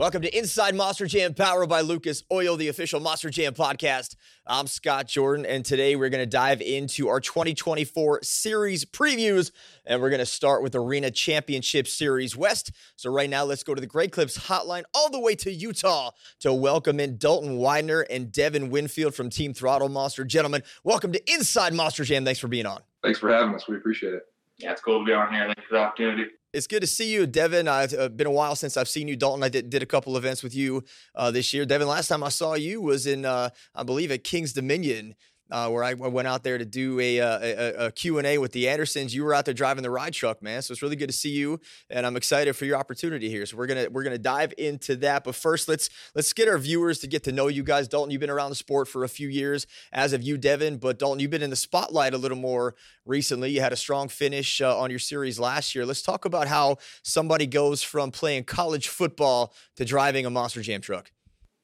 Welcome to Inside Monster Jam, powered by Lucas Oil, the official Monster Jam podcast. I'm Scott Jordan, and today we're going to dive into our 2024 series previews, and we're going to start with Arena Championship Series West. So, right now, let's go to the Great Clips hotline all the way to Utah to welcome in Dalton Widner and Devin Winfield from Team Throttle Monster. Gentlemen, welcome to Inside Monster Jam. Thanks for being on. Thanks for having us. We appreciate it. Yeah, it's cool to be on here. Thanks for the opportunity. It's good to see you, Devin. Uh, it's been a while since I've seen you, Dalton. I did, did a couple events with you uh, this year. Devin, last time I saw you was in, uh, I believe, at King's Dominion uh, where I went out there to do a, uh, a, a, Q&A with the Andersons. You were out there driving the ride truck, man. So it's really good to see you, and I'm excited for your opportunity here. So we're gonna we're gonna dive into that. But first, let's let's get our viewers to get to know you guys. Dalton, you've been around the sport for a few years, as of you, Devin. But Dalton, you've been in the spotlight a little more recently. You had a strong finish uh, on your series last year. Let's talk about how somebody goes from playing college football to driving a Monster Jam truck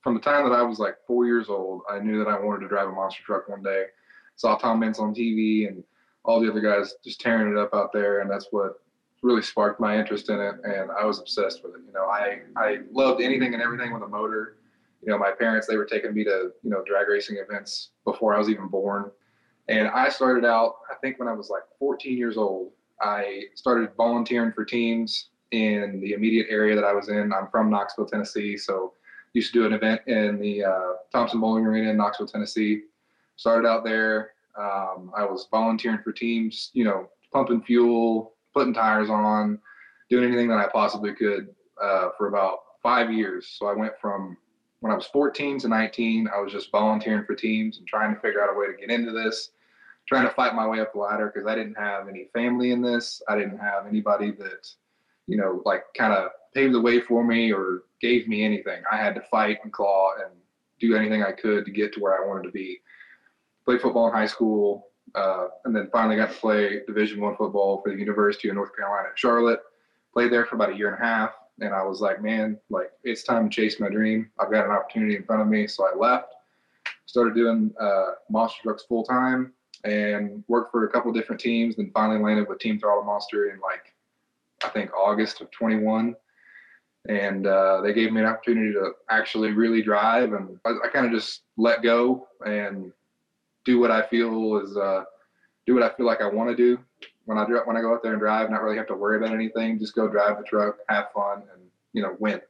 from the time that I was like four years old, I knew that I wanted to drive a monster truck one day. Saw Tom Meents on TV and all the other guys just tearing it up out there, and that's what really sparked my interest in it. And I was obsessed with it. You know, I I loved anything and everything with a motor. You know, my parents they were taking me to you know drag racing events before I was even born. And I started out, I think when I was like 14 years old, I started volunteering for teams in the immediate area that I was in. I'm from Knoxville, Tennessee, so used to do an event in the uh, Thompson Boling Arena in Knoxville, Tennessee. Started out there. Um, I was volunteering for teams, you know, pumping fuel, putting tires on, doing anything that I possibly could uh, for about five years. So I went from when I was 14 to 19, I was just volunteering for teams and trying to figure out a way to get into this, trying to fight my way up the ladder because I didn't have any family in this. I didn't have anybody that, you know, like kind of paved the way for me or gave me anything. I had to fight and claw and do anything I could to get to where I wanted to be. Played football in high school, uh, and then finally got to play Division One football for the University of North Carolina at Charlotte. Played there for about a year and a half, and I was like, man, like it's time to chase my dream. I've got an opportunity in front of me, so I left. Started doing uh, monster trucks full time and worked for a couple different teams. Then finally landed with Team Throttle Monster in like I think August of 21 and uh, they gave me an opportunity to actually really drive and i, I kind of just let go and do what i feel is uh, do what i feel like i want to do. When i when i go out there and drive not really have to worry about anything just go drive the truck have fun and you know win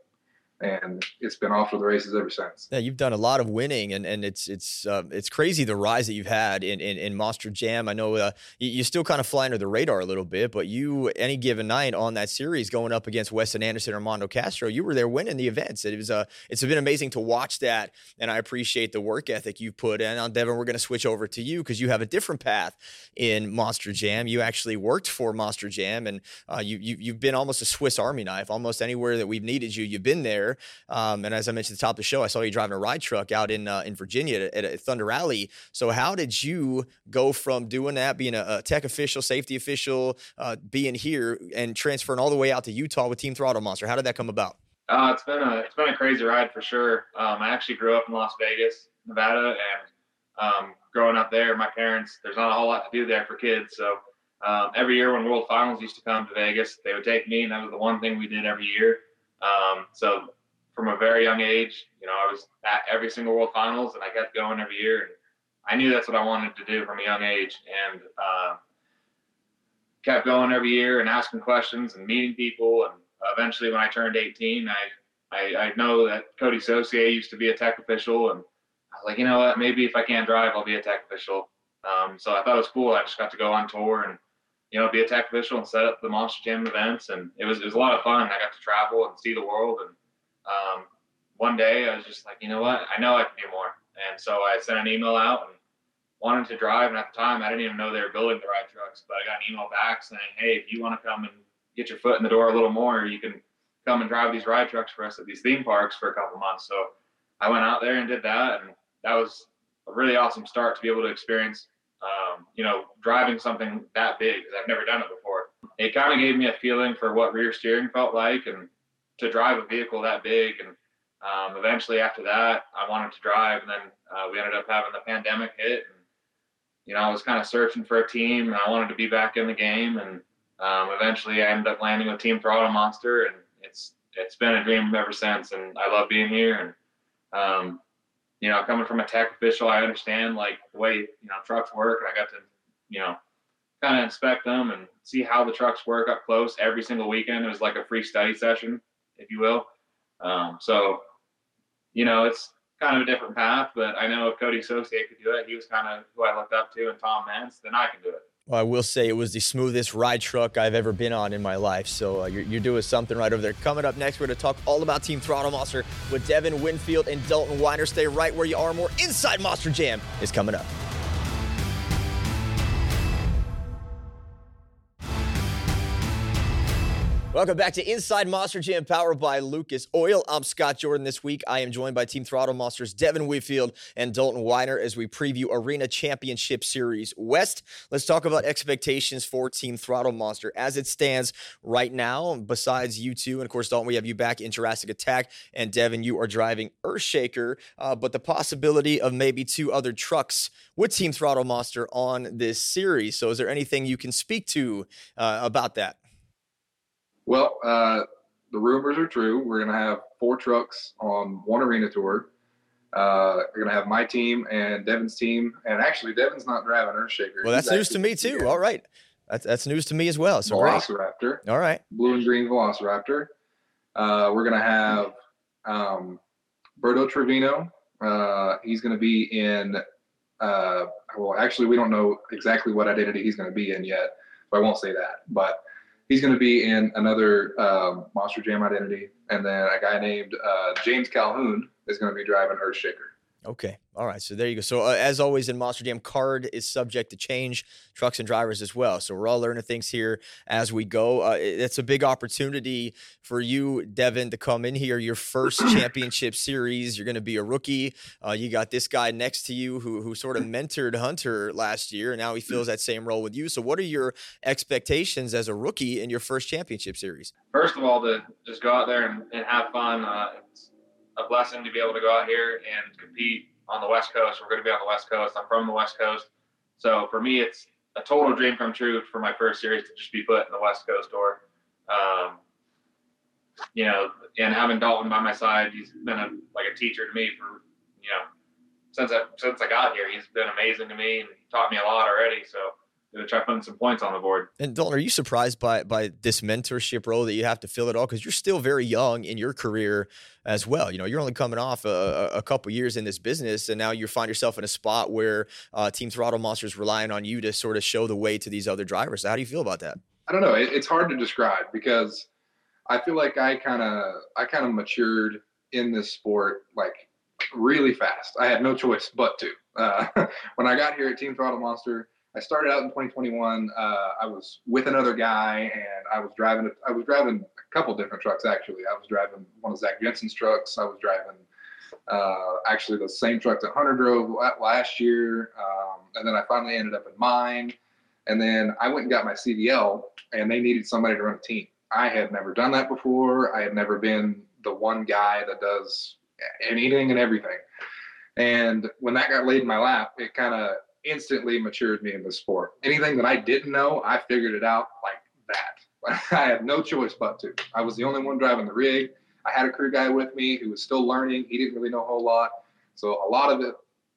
and it's been off to the races ever since. Yeah, you've done a lot of winning, and and it's it's uh, it's crazy the rise that you've had in in, in Monster Jam. I know uh, you, still kind of fly under the radar a little bit, but you any given night on that series going up against Weston Anderson or Armando Castro, you were there winning the events. It was uh, it's been amazing to watch that, and I appreciate the work ethic you've put in. On Devin, we're going to switch over to you because you have a different path in Monster Jam. You actually worked for Monster Jam, and uh, you, you you've been almost a Swiss Army knife. Almost anywhere that we've needed you, you've been there there. Um, and as I mentioned at the top of the show, I saw you driving a ride truck out in uh, in Virginia at, at, Thunder Alley. So how did you go from doing that, being a, a tech official, safety official, uh, being here, and transferring all the way out to Utah with Team Throttle Monster? How did that come about? Uh, it's been a it's been a crazy ride for sure. Um, I actually grew up in Las Vegas, Nevada, and um, growing up there, my parents there's not a whole lot to do there for kids. So um, every year when World Finals used to come to Vegas, they would take me, and that was the one thing we did every year. Um, so from a very young age, you know, I was at every single World Finals, and I kept going every year. And I knew that's what I wanted to do from a young age, and uh, kept going every year and asking questions and meeting people. And eventually, when I turned 18, I I, I know that Cody Saucier used to be a tech official, and I was like, you know what, maybe if I can't drive, I'll be a tech official. Um, so I thought it was cool. I just got to go on tour and you know, be a tech official and set up the Monster Jam events. And it was, it was a lot of fun. I got to travel and see the world. And um, one day I was just like, you know what? I know I can do more. And so I sent an email out and wanted to drive. And at the time, I didn't even know they were building the ride trucks, but I got an email back saying, hey, if you want to come and get your foot in the door a little more, you can come and drive these ride trucks for us at these theme parks for a couple months. So I went out there and did that. And that was a really awesome start to be able to experience um, you know, driving something that big because I've never done it before. It kind of gave me a feeling for what rear steering felt like and to drive a vehicle that big. And um, eventually after that, I wanted to drive. And then uh, we ended up having the pandemic hit. And, you know, I was kind of searching for a team and I wanted to be back in the game. And um, eventually I ended up landing with Team Throttle Monster. And it's, it's been a dream ever since, and I love being here. And um, you know, coming from a tech official, I understand like the way you know trucks work, and I got to you know kind of inspect them and see how the trucks work up close every single weekend. It was like a free study session, if you will. Um, so, you know, it's kind of a different path, but I know if Cody Saucier could do it, he was kind of who I looked up to, and Tom Meents, then I can do it. Well, I will say it was the smoothest ride truck I've ever been on in my life. So uh, you're, you're, doing something right over there. Coming up next, we're going to talk all about Team Throttle Monster with Devin Winfield and Dalton Widner. Stay right where you are. More Inside Monster Jam is coming up. Welcome back to Inside Monster Jam, powered by Lucas Oil. I'm Scott Jordan. This week, I am joined by Team Throttle Monsters Devin Winfield and Dalton Widner as we preview Arena Championship Series West. Let's talk about expectations for Team Throttle Monster as it stands right now. Besides you two, and of course, Dalton, we have you back in Jurassic Attack, and Devin, you are driving Earthshaker. Uh, but the possibility of maybe two other trucks with Team Throttle Monster on this series. So, is there anything you can speak to uh, about that? Well, uh, the rumors are true. We're going to have four trucks on one arena tour. Uh, we're going to have my team and Devin's team. And actually, Devin's not driving Earthshaker. Well, that's news to me, too. All right. That's, that's news to me as well. So Velociraptor. Great. All right. Blue and green Velociraptor. Uh, we're going to have um, Berto Trevino. Uh, he's going to be in, uh, well, actually, we don't know exactly what identity he's going to be in yet. So I won't say that. But he's going to be in another um, Monster Jam identity, and then a guy named uh, James Calhoun is going to be driving Earthshaker. Okay. All right. So there you go. So uh, as always in Monster Jam, card is subject to change, trucks and drivers as well. So we're all learning things here as we go. Uh, it's a big opportunity for you, Devin, to come in here. Your first championship series. You're going to be a rookie. Uh, you got this guy next to you who who sort of mentored Hunter last year, and now he fills that same role with you. So what are your expectations as a rookie in your first championship series? First of all, to just go out there and, and have fun. Uh, a blessing to be able to go out here and compete on the West Coast. We're going to be on the West Coast. I'm from the West Coast. So for me, it's a total dream come true for my first series to just be put in the West Coast door. Um, you know, and having Dalton by my side, he's been a, like a teacher to me for, you know, since I, since I got here, he's been amazing to me and he taught me a lot already. So to try putting some points on the board. And Dalton, are you surprised by by this mentorship role that you have to fill it all? Because you're still very young in your career as well. You know, you're only coming off a, a couple years in this business, and now you find yourself in a spot where uh, Team Throttle Monsters is relying on you to sort of show the way to these other drivers. So how do you feel about that? I don't know. It, it's hard to describe because I feel like I kind of I kind of matured in this sport like really fast. I had no choice but to. Uh, when I got here at Team Throttle Monster I started out in 2021. Uh, I was with another guy, and I was driving. I was driving a couple different trucks actually. I was driving one of Zach Jensen's trucks. I was driving uh, actually the same truck that Hunter drove last year, um, and then I finally ended up in mine. And then I went and got my CDL, and they needed somebody to run a team. I had never done that before. I had never been the one guy that does anything and everything. And when that got laid in my lap, it kind of instantly matured me in the sport. Anything that I didn't know, I figured it out like that. I had no choice but to. I was the only one driving the rig. I had a crew guy with me who was still learning. He didn't really know a whole lot. So a lot of it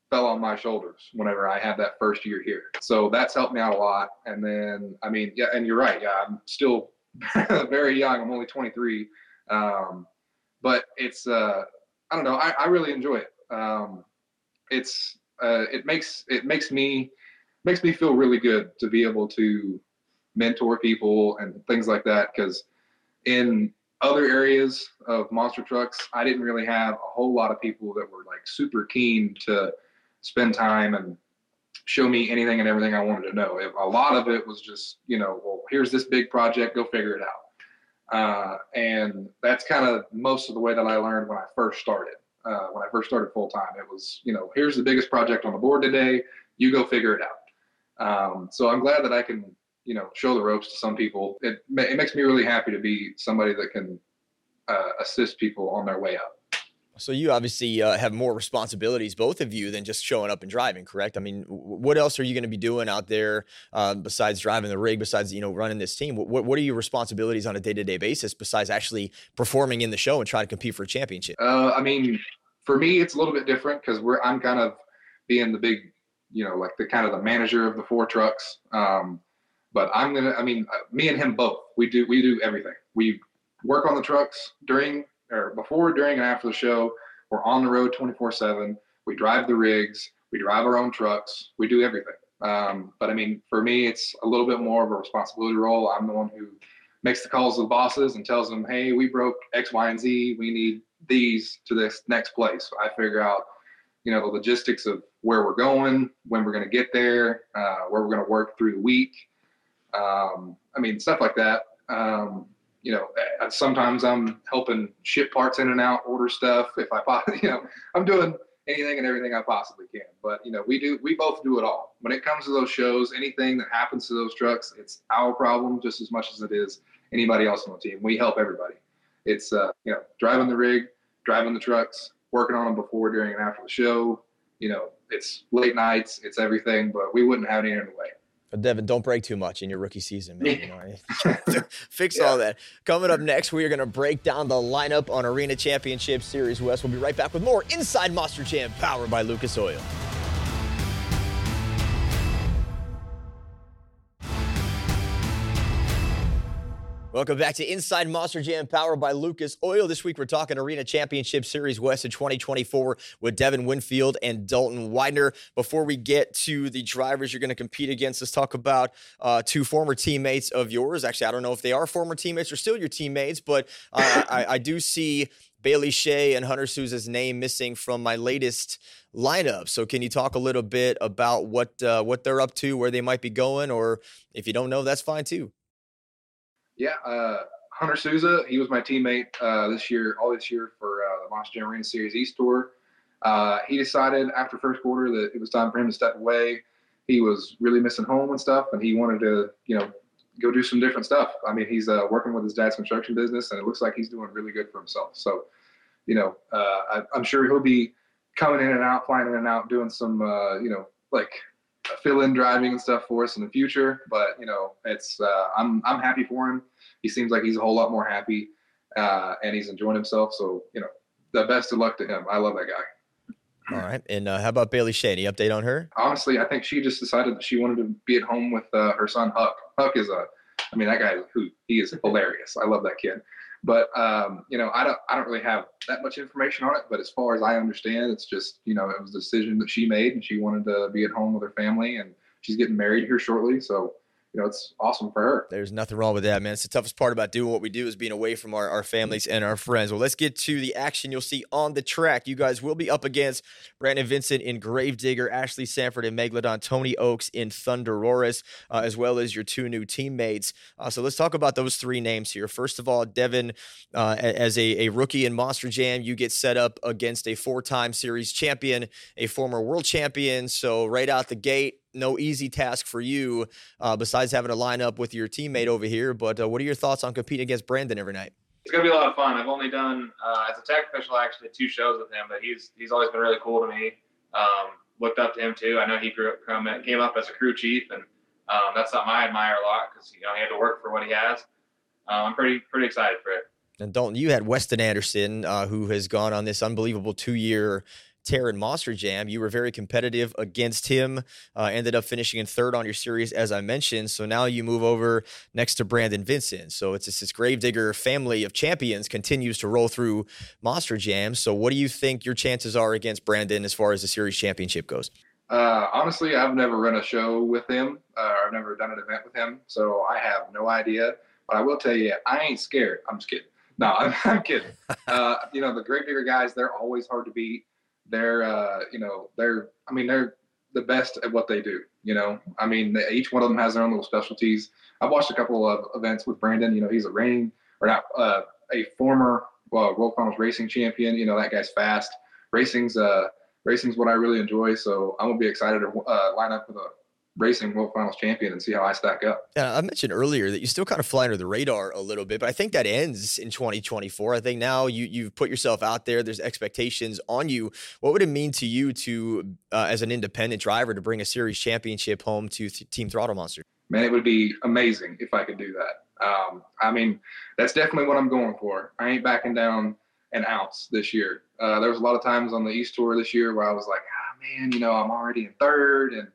fell on my shoulders whenever I had that first year here. So that's helped me out a lot. And then, I mean, yeah, and you're right. Yeah, I'm still very young. I'm only 23. Um, but it's, uh, I don't know. I, I really enjoy it. Um, it's uh, it makes it makes me makes me feel really good to be able to mentor people and things like that because in other areas of monster trucks i didn't really have a whole lot of people that were like super keen to spend time and show me anything and everything i wanted to know. A lot of it was just you know well here's this big project go figure it out. Uh, and that's kind of most of the way that i learned when i first started uh, when I first started full time. It was, you know, here's the biggest project on the board today. You go figure it out. Um, so I'm glad that I can, you know, show the ropes to some people. It, it makes me really happy to be somebody that can uh, assist people on their way up. So you obviously uh, have more responsibilities, both of you, than just showing up and driving. Correct? I mean, what else are you going to be doing out there uh, besides driving the rig? Besides, you know, running this team, what what are your responsibilities on a day to day basis besides actually performing in the show and trying to compete for a championship? Uh, I mean, for me, it's a little bit different because we're I'm kind of being the big, you know, like the kind of the manager of the four trucks. Um, but I'm gonna, I mean, uh, me and him both, we do we do everything. We work on the trucks during or before, during, and after the show. We're on the road 24 7. We drive the rigs. We drive our own trucks. We do everything. Um, but I mean, for me, it's a little bit more of a responsibility role. I'm the one who makes the calls to the bosses and tells them, hey, we broke X, Y, and Z. We need these to this next place. I figure out, you know, the logistics of where we're going, when we're going to get there, uh, where we're going to work through the week. Um, I mean, stuff like that. Um, you know, sometimes I'm helping ship parts in and out, order stuff. If I, you know, I'm doing anything and everything I possibly can. But you know, we do, we both do it all. When it comes to those shows, anything that happens to those trucks, it's our problem just as much as it is anybody else on the team. We help everybody. It's uh, you know, driving the rig, driving the trucks, working on them before, during, and after the show. You know, it's late nights, it's everything, but we wouldn't have any other way. But Devin, don't break too much in your rookie season, man. You know, fix yeah. all that. Coming up next, we are going to break down the lineup on Arena Championship Series West. We'll be right back with more Inside Monster Jam, powered by Lucas Oil. Welcome back to Inside Monster Jam, powered by Lucas Oil. This week we're talking Arena Championship Series West of 2024 with Devin Winfield and Dalton Widner. Before we get to the drivers you're going to compete against, let's talk about uh, two former teammates of yours. Actually, I don't know if they are former teammates or still your teammates, but uh, I, I, do see Bailey Shea and Hunter Souza's name missing from my latest lineup. So, can you talk a little bit about what uh, what they're up to, where they might be going, or if you don't know, that's fine too. Yeah, uh, Hunter Souza, he was my teammate uh, this year, all this year for uh, the Monster Jam Arena Series East Tour. Uh, he decided after first quarter that it was time for him to step away. He was really missing home and stuff, and he wanted to, you know, go do some different stuff. I mean, he's uh, working with his dad's construction business, and it looks like he's doing really good for himself. So, you know, uh, I, am sure he'll be coming in and out, flying in and out, doing some, you know, like fill in driving and stuff for us in the future. But you know, it's uh, I'm I'm happy for him. He seems like he's a whole lot more happy, uh, and he's enjoying himself. So you know, the best of luck to him. I love that guy. All right, and uh, how about Bailey Shea? Any update on her? Honestly, I think she just decided that she wanted to be at home with uh, her son Huck. Huck is a, I mean, that guy who he is hilarious. I love that kid. But um, you know, I don't I don't really have that much information on it. But as far as I understand, it's just you know it was a decision that she made, and she wanted to be at home with her family, and she's getting married here shortly. So you know, it's awesome for her. There's nothing wrong with that, man. It's the toughest part about doing what we do is being away from our, our families and our friends. Well, let's get to the action you'll see on the track. You guys will be up against Brandon Vincent in Gravedigger, Ashley Sanford in Megalodon, Tony Oaks in ThunderROARus, uh, as well as your two new teammates. Uh, so let's talk about those three names here. First of all, Devin, uh, as a, a rookie in Monster Jam, you get set up against a four time series champion, a former world champion. So right out the gate, no easy task for you uh, besides having to line up with your teammate over here. But uh, what are your thoughts on competing against Brandon every night? It's gonna be a lot of fun. I've only done uh, as a tech official actually two shows with him, but he's he's always been really cool to me. Um, looked up to him too. I know he grew up, came up as a crew chief, and um, that's something I admire a lot because you know he had to work for what he has. Um, I'm pretty pretty excited for it. And Dalton, you had Weston Anderson, uh, who has gone on this unbelievable two year tear in Monster Jam. You were very competitive against him, uh, ended up finishing in third on your series, as I mentioned. So now you move over next to Brandon Vincent. So it's this Gravedigger family of champions continues to roll through Monster Jam. So what do you think your chances are against Brandon as far as the series championship goes? Uh, honestly, I've never run a show with him. Uh, I've never done an event with him, so I have no idea. But I will tell you, I ain't scared. I'm just kidding. No, I'm, I'm kidding. Uh, you know, the Gravedigger guys, they're always hard to beat they're uh, you know they're I mean they're the best at what they do. You know, I mean they, each one of them has their own little specialties. I've watched a couple of events with Brandon. You know, he's a reigning or not uh, a former well, World Finals racing champion. You know that guy's fast. Racing's uh racing's what I really enjoy. So I'm gonna be excited to uh, line up with a racing world finals champion and see how I stack up. Yeah, I mentioned earlier that you still kind of fly under the radar a little bit, but I think that ends in 2024. I think now you you've put yourself out there. There's expectations on you. What would it mean to you to, uh, as an independent driver, to bring a series championship home to th- Team Throttle Monster? Man, it would be amazing if I could do that. Um, I mean, that's definitely what I'm going for. I ain't backing down an ounce this year. Uh, there was a lot of times on the East Tour this year where I was like, ah, man, you know, I'm already in third and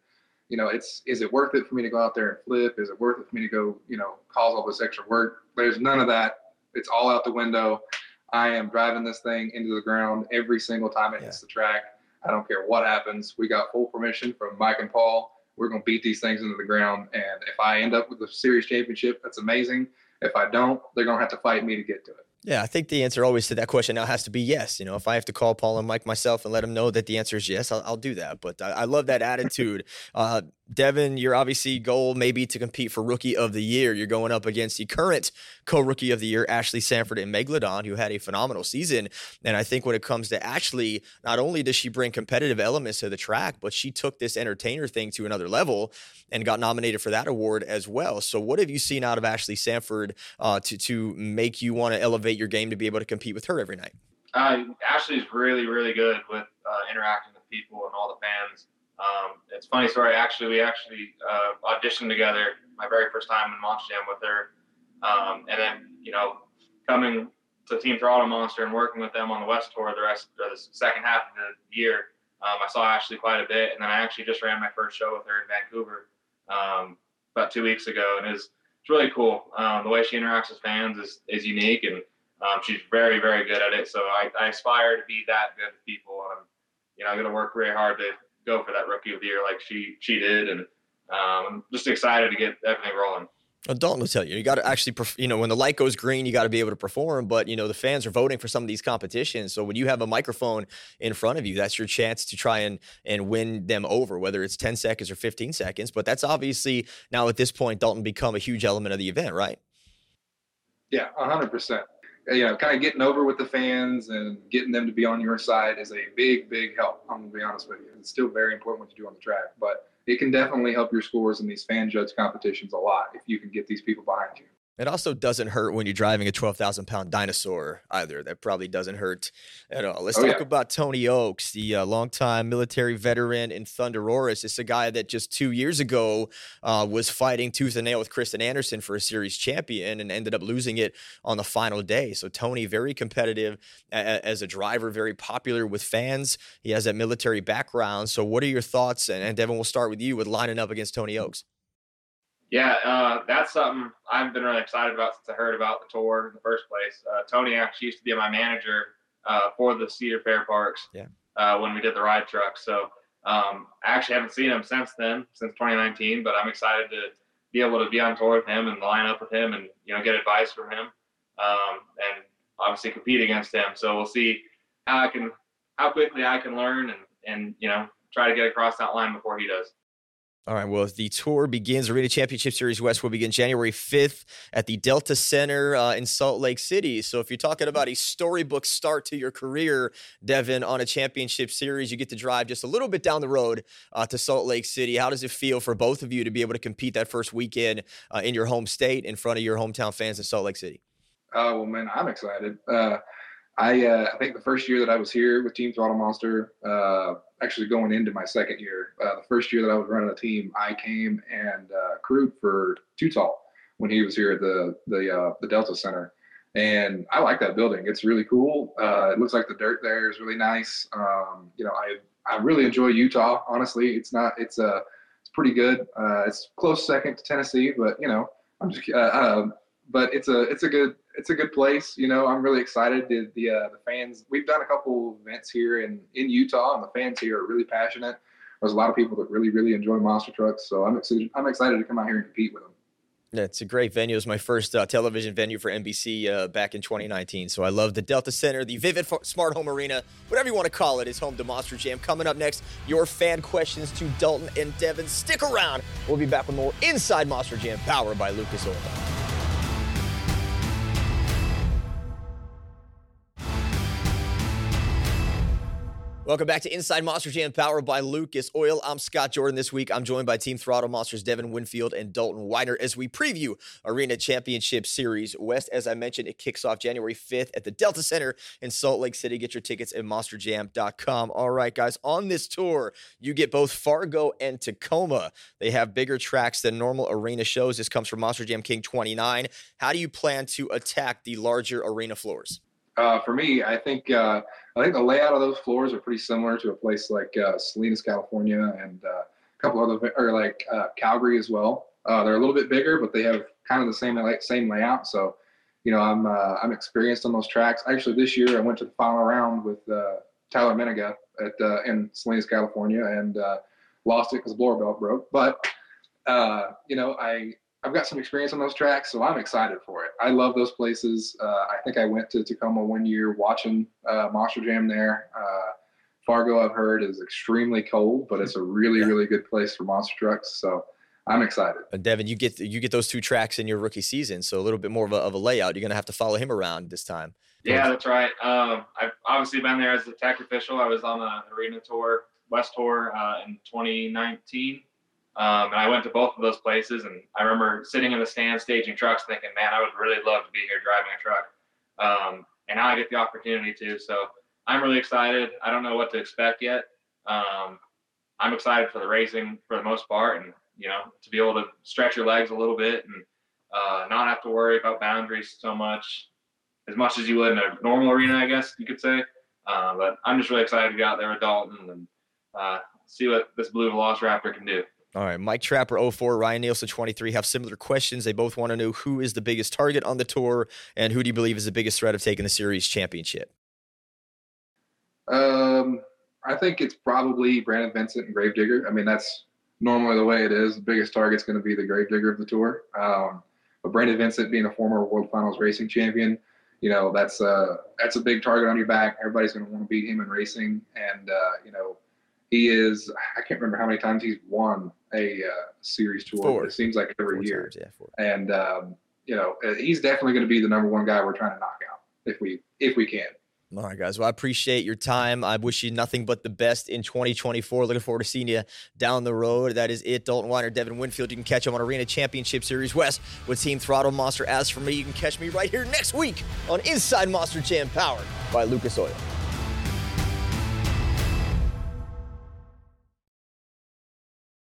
you know, it's is it worth it for me to go out there and flip? Is it worth it for me to go, you know, cause all this extra work? There's none of that. It's all out the window. I am driving this thing into the ground every single time it yeah. hits the track. I don't care what happens. We got full permission from Mike and Paul. We're going to beat these things into the ground. And if I end up with the series championship, that's amazing. If I don't, they're going to have to fight me to get to it. Yeah, I think the answer always to that question now has to be yes. You know, if I have to call Paul and Mike myself and let them know that the answer is yes, I'll, I'll do that. But I, I love that attitude. Uh, Devin, your obviously goal maybe to compete for Rookie of the Year. You're going up against the current co-Rookie of the Year, Ashley Sanford and Megalodon, who had a phenomenal season. And I think when it comes to Ashley, not only does she bring competitive elements to the track, but she took this entertainer thing to another level and got nominated for that award as well. So, what have you seen out of Ashley Sanford uh, to to make you want to elevate your game to be able to compete with her every night? Uh, Ashley's really, really good with uh, interacting with people and all the fans. Um, it's funny story. Actually, we actually uh, auditioned together my very first time in Monster Jam with her, um, and then you know coming to Team Throttle Monster and working with them on the West Tour the rest of the second half of the year. Um, I saw Ashley quite a bit, and then I actually just ran my first show with her in Vancouver um, about two weeks ago, and it's it's really cool. Um, the way she interacts with fans is is unique, and um, she's very very good at it. So I, I aspire to be that good with people, and I'm you know I'm gonna work really hard to go for that rookie of the year like she she did, and um, I'm just excited to get everything rolling. Well, Dalton will tell you, you got to actually, you know, when the light goes green, you got to be able to perform. But you know, the fans are voting for some of these competitions, so when you have a microphone in front of you, that's your chance to try and and win them over, whether it's ten seconds or fifteen seconds. But that's obviously now at this point, Dalton become a huge element of the event, right? Yeah, hundred percent you know, kind of getting over with the fans and getting them to be on your side is a big, big help. I'm gonna be honest with you. It's still very important what you do on the track, but it can definitely help your scores in these fan judge competitions a lot if you can get these people behind you. It also doesn't hurt when you're driving a 12,000 pound dinosaur either. That probably doesn't hurt at all. Let's oh, talk yeah. about Tony Oaks, the uh, longtime military veteran in ThunderROARus. It's a guy that just two years ago uh, was fighting tooth and nail with Krysten Anderson for a series champion and ended up losing it on the final day. So, Tony, very competitive a- as a driver, very popular with fans. He has that military background. So, what are your thoughts? And, and Devin, we'll start with you with lining up against Tony Oaks. Yeah, uh, that's something I've been really excited about since I heard about the tour in the first place. Uh, Tony actually used to be my manager uh, for the Cedar Fair Parks yeah. Uh, when we did the ride truck. So um, I actually haven't seen him since then, since 2019. But I'm excited to be able to be on tour with him and line up with him and you know get advice from him um, and obviously compete against him. So we'll see how I can, how quickly I can learn and and you know try to get across that line before he does. All right. Well, the tour begins. Arena Championship Series West will begin January 5th at the Delta Center uh, in Salt Lake City. So, if you're talking about a storybook start to your career, Devin, on a championship series, you get to drive just a little bit down the road uh, to Salt Lake City. How does it feel for both of you to be able to compete that first weekend uh, in your home state in front of your hometown fans in Salt Lake City? Oh, well, man, I'm excited. Uh, I, uh, I think the first year that I was here with Team Throttle Monster, uh, actually going into my second year. Uh, the first year that I was running a team, I came and uh, crewed for Tall when he was here at the the uh, the Delta Center, and I like that building. It's really cool. Uh, it looks like the dirt there is really nice. Um, you know, I I really enjoy Utah. Honestly, it's not it's a uh, it's pretty good. Uh, it's close second to Tennessee, but you know, I'm just um, but it's a it's a good it's a good place. You know, I'm really excited. The the, uh, the fans. We've done a couple events here in in Utah, and the fans here are really passionate. There's a lot of people that really really enjoy monster trucks, so I'm excited. I'm excited to come out here and compete with them. Yeah, it's a great venue. It was my first uh, television venue for NBC uh, back in 2019. So I love the Delta Center, the Vivint Smart Home Arena, whatever you want to call it, is home to Monster Jam. Coming up next, your fan questions to Dalton and Devin. Stick around. We'll be back with more Inside Monster Jam, powered by Lucas Oil. Welcome back to Inside Monster Jam, powered by Lucas Oil. I'm Scott Jordan. This week, I'm joined by Team Throttle Monsters Devin Winfield and Dalton Widner as we preview Arena Championship Series West. As I mentioned, it kicks off January 5th at the Delta Center in Salt Lake City. Get your tickets at monsterjam.com. All right, guys, on this tour, you get both Fargo and Tacoma. They have bigger tracks than normal arena shows. This comes from Monster Jam King 29. How do you plan to attack the larger arena floors? Uh, for me, I think uh, I think the layout of those floors are pretty similar to a place like uh, Salinas, California, and uh, a couple other or like uh, Calgary as well. Uh, they're a little bit bigger, but they have kind of the same same layout. So, you know, I'm I'm experienced on those tracks. Actually, this year I went to the final round with Tyler Menninga at in Salinas, California, and lost it because blower belt broke. But you know, I I've got some experience on those tracks, so I'm excited for it. I love those places. Uh, I think I went to Tacoma one year watching uh, Monster Jam there. Uh, Fargo, I've heard, is extremely cold, but it's a really, yeah. really good place for monster trucks. So I'm excited. And Devin, you get you get those two tracks in your rookie season, so a little bit more of a, of a layout. You're going to have to follow him around this time. Yeah, that's right. Um, I've obviously been there as a tech official. I was on the arena tour, West Tour, uh, in 2019. Um, and I went to both of those places, and I remember sitting in the stand staging trucks, thinking, "Man, I would really love to be here driving a truck." Um, and now I get the opportunity to, so I'm really excited. I don't know what to expect yet. Um, I'm excited for the racing for the most part, and you know, to be able to stretch your legs a little bit and uh, not have to worry about boundaries so much, as much as you would in a normal arena, I guess you could say. Uh, but I'm just really excited to get out there with Dalton and uh, see what this blue Velociraptor can do. All right, Mike Trapper 04, Ryan Nielsen 23 have similar questions. They both want to know who is the biggest target on the tour and who do you believe is the biggest threat of taking the series championship? Um, I think it's probably Brandon Vincent and Gravedigger. I mean, that's normally the way it is. The biggest target's going to be the Gravedigger of the tour. Um, but Brandon Vincent being a former World Finals racing champion, you know, that's a that's a big target on your back. Everybody's going to want to beat him in racing, and uh, you know, he is I can't remember how many times he's won a uh, series tour. Four. It seems like every four year. Times, yeah, four. And um, you know, uh, he's definitely going to be the number one guy we're trying to knock out if we if we can. All right, guys. Well, I appreciate your time. I wish you nothing but the best in 2024. Looking forward to seeing you down the road. That is it. Dalton Widner, Devin Winfield. You can catch him on Arena Championship Series West with Team Throttle Monster. As for me, you can catch me right here next week on Inside Monster Jam, powered by Lucas Oil.